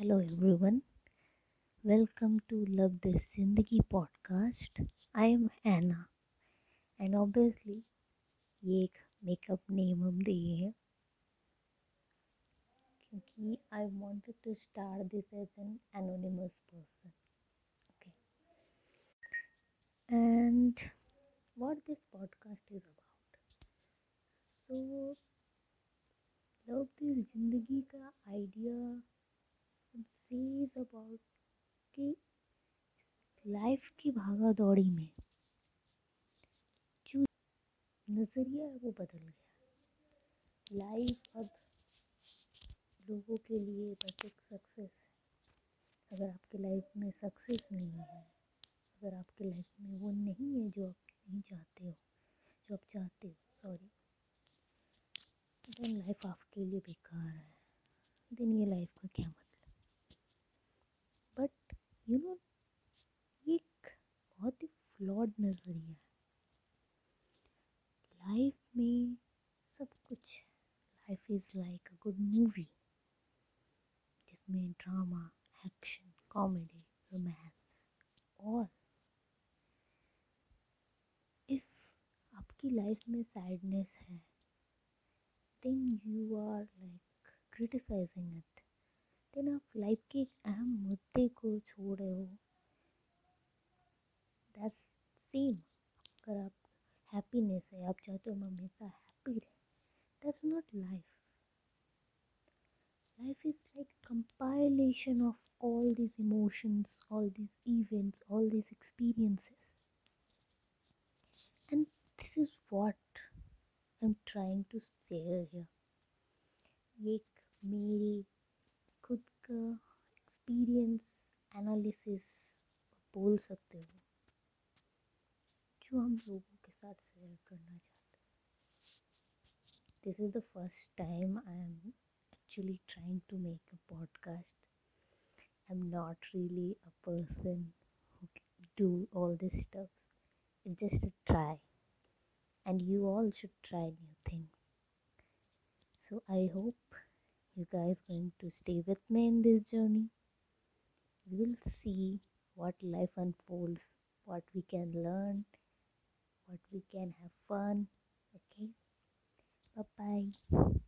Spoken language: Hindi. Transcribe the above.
everyone. Welcome to Love This Zindagi podcast. I am Anna and obviously ये एक मेकअप नेम हम दिए हैं क्योंकि I wanted to start this as an anonymous person. Okay. And what this podcast is about. So love this ज़िंदगी का आइडिया सेज अबाउट कि लाइफ की भागा दौड़ी में जो नज़रिया है वो बदल गया। लाइफ अब लोगों के लिए बस एक सक्सेस है। अगर आपके लाइफ में सक्सेस नहीं है, अगर आपके लाइफ में वो नहीं है जो आप नहीं चाहते हो, जो आप चाहते हो सॉरी देन लाइफ आपके लिए बेकार है। देन ये लाइफ का क्या मतलब? यू नो एक बहुत ही फ्लॉड नज़रिया लाइफ में सब कुछ life is like a good movie जिसमें ड्रामा एक्शन कॉमेडी रोमांस और इफ़ आपकी लाइफ में सैडनेस है then you are like criticizing criticizing लेकिन आप लाइफ के एक अहम मुद्दे को छोड़ रहे हो। सेम अगर आप हैप्पीनेस है, आप चाहते हो हम हमेशा हैप्पी रहें। That's not life life is like compilation of all this emotions all this events all this experiences and this is what I am trying to say ये मेरी खुद का एक्सपीरियंस एनालिसिस बोल सकते हो जो हम लोगों के साथ शेयर करना चाहते हैं this is the first time I am actually trying to make a podcast I am not really a person do all this stuff. It's just a try. and you all should try new things. So I hope you guys going to stay with me in this journey. We will see what life unfolds, what we can learn, what we can have fun. Okay. Bye bye.